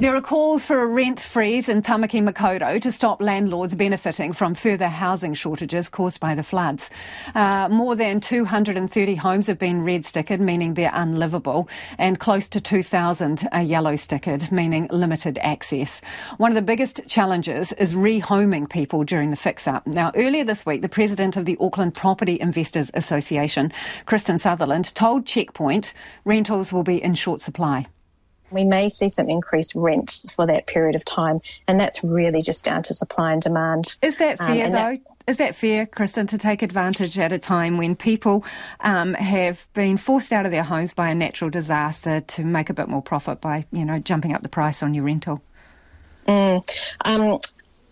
There are calls for a rent freeze in Tamaki Makaurau to stop landlords benefiting from further housing shortages caused by the floods. Uh, more than 230 homes have been red stickered, meaning they're unlivable, and close to 2,000 are yellow stickered, meaning limited access. One of the biggest challenges is rehoming people during the fix up. Now, earlier this week, the president of the Auckland Property Investors Association, Kristen Sutherland, told Checkpoint rentals will be in short supply we may see some increased rents for that period of time, and that's really just down to supply and demand. Is that um, fair, um, though? That, is that fair, Kristen, to take advantage at a time when people um, have been forced out of their homes by a natural disaster to make a bit more profit by, you know, jumping up the price on your rental? Mm, um,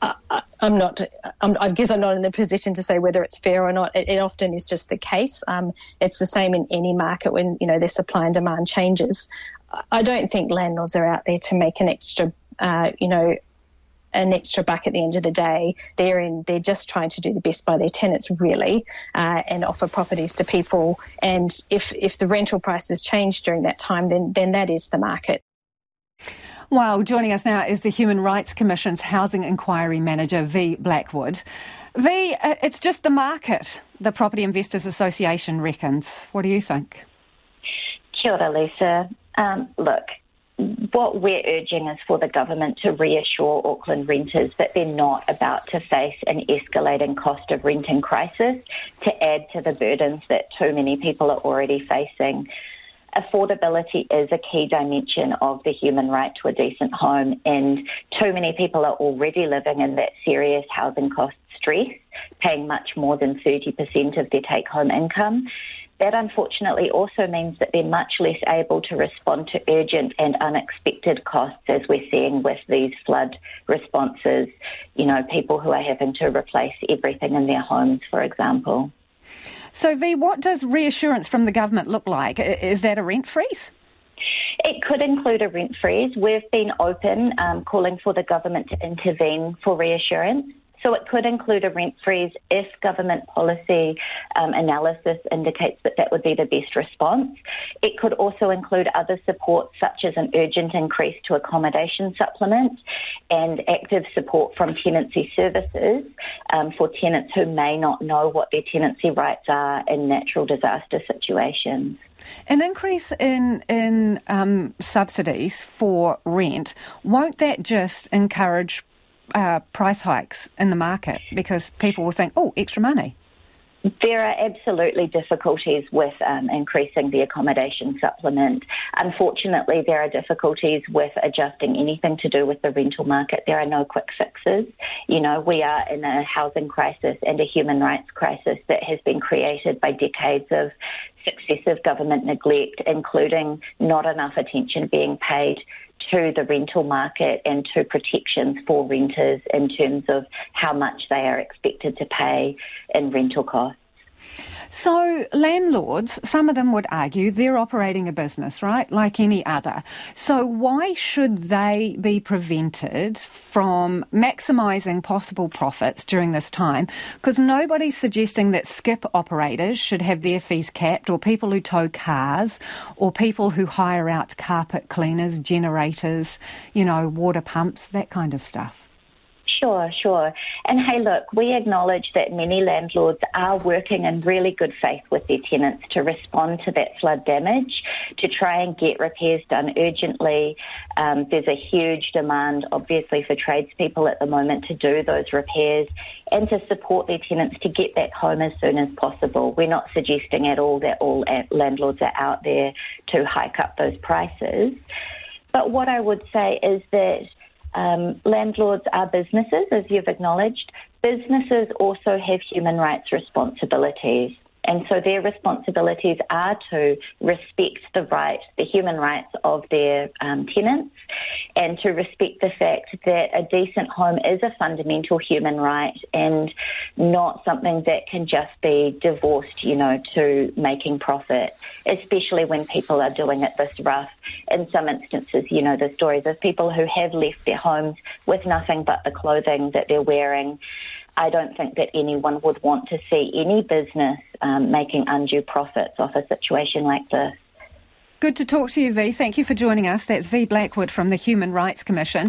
I, am not. I'm, i guess I'm not in the position to say whether it's fair or not. It, it often is just the case. Um, it's the same in any market when you know their supply and demand changes. I don't think landlords are out there to make an extra, uh, you know, an extra buck at the end of the day. They're in. They're just trying to do the best by their tenants, really, uh, and offer properties to people. And if if the rental prices change during that time, then then that is the market. Well, joining us now is the Human Rights Commission's Housing Inquiry Manager, V. Blackwood. V, uh, it's just the market, the Property Investors Association reckons. What do you think? Kia ora, Lisa. Um, look, what we're urging is for the government to reassure Auckland renters that they're not about to face an escalating cost of renting crisis to add to the burdens that too many people are already facing. Affordability is a key dimension of the human right to a decent home, and too many people are already living in that serious housing cost stress, paying much more than 30% of their take home income that unfortunately also means that they're much less able to respond to urgent and unexpected costs, as we're seeing with these flood responses. You know, people who are having to replace everything in their homes, for example. So, V, what does reassurance from the government look like? Is that a rent freeze? It could include a rent freeze. We've been open, um, calling for the government to intervene for reassurance. So it could include a rent freeze if government policy um, analysis indicates that that would be the best response. It could also include other support such as an urgent increase to accommodation supplements and active support from tenancy services um, for tenants who may not know what their tenancy rights are in natural disaster situations. An increase in in um, subsidies for rent won't that just encourage uh, price hikes in the market because people will think, oh, extra money. There are absolutely difficulties with um, increasing the accommodation supplement. Unfortunately, there are difficulties with adjusting anything to do with the rental market. There are no quick fixes. You know, we are in a housing crisis and a human rights crisis that has been created by decades of successive government neglect, including not enough attention being paid to the rental market and to protections for renters in terms of how much they are expected to pay in rental costs. So, landlords, some of them would argue they're operating a business, right, like any other. So, why should they be prevented from maximising possible profits during this time? Because nobody's suggesting that skip operators should have their fees capped, or people who tow cars, or people who hire out carpet cleaners, generators, you know, water pumps, that kind of stuff. Sure, sure. And hey, look, we acknowledge that many landlords are working in really good faith with their tenants to respond to that flood damage, to try and get repairs done urgently. Um, there's a huge demand, obviously, for tradespeople at the moment to do those repairs and to support their tenants to get back home as soon as possible. We're not suggesting at all that all landlords are out there to hike up those prices. But what I would say is that um, landlords are businesses, as you've acknowledged. Businesses also have human rights responsibilities. And so their responsibilities are to respect the rights, the human rights of their um, tenants, and to respect the fact that a decent home is a fundamental human right and not something that can just be divorced, you know, to making profit, especially when people are doing it this rough. In some instances, you know, the stories of people who have left their homes with nothing but the clothing that they're wearing. I don't think that anyone would want to see any business um, making undue profits off a situation like this. Good to talk to you, V. Thank you for joining us. That's V. Blackwood from the Human Rights Commission.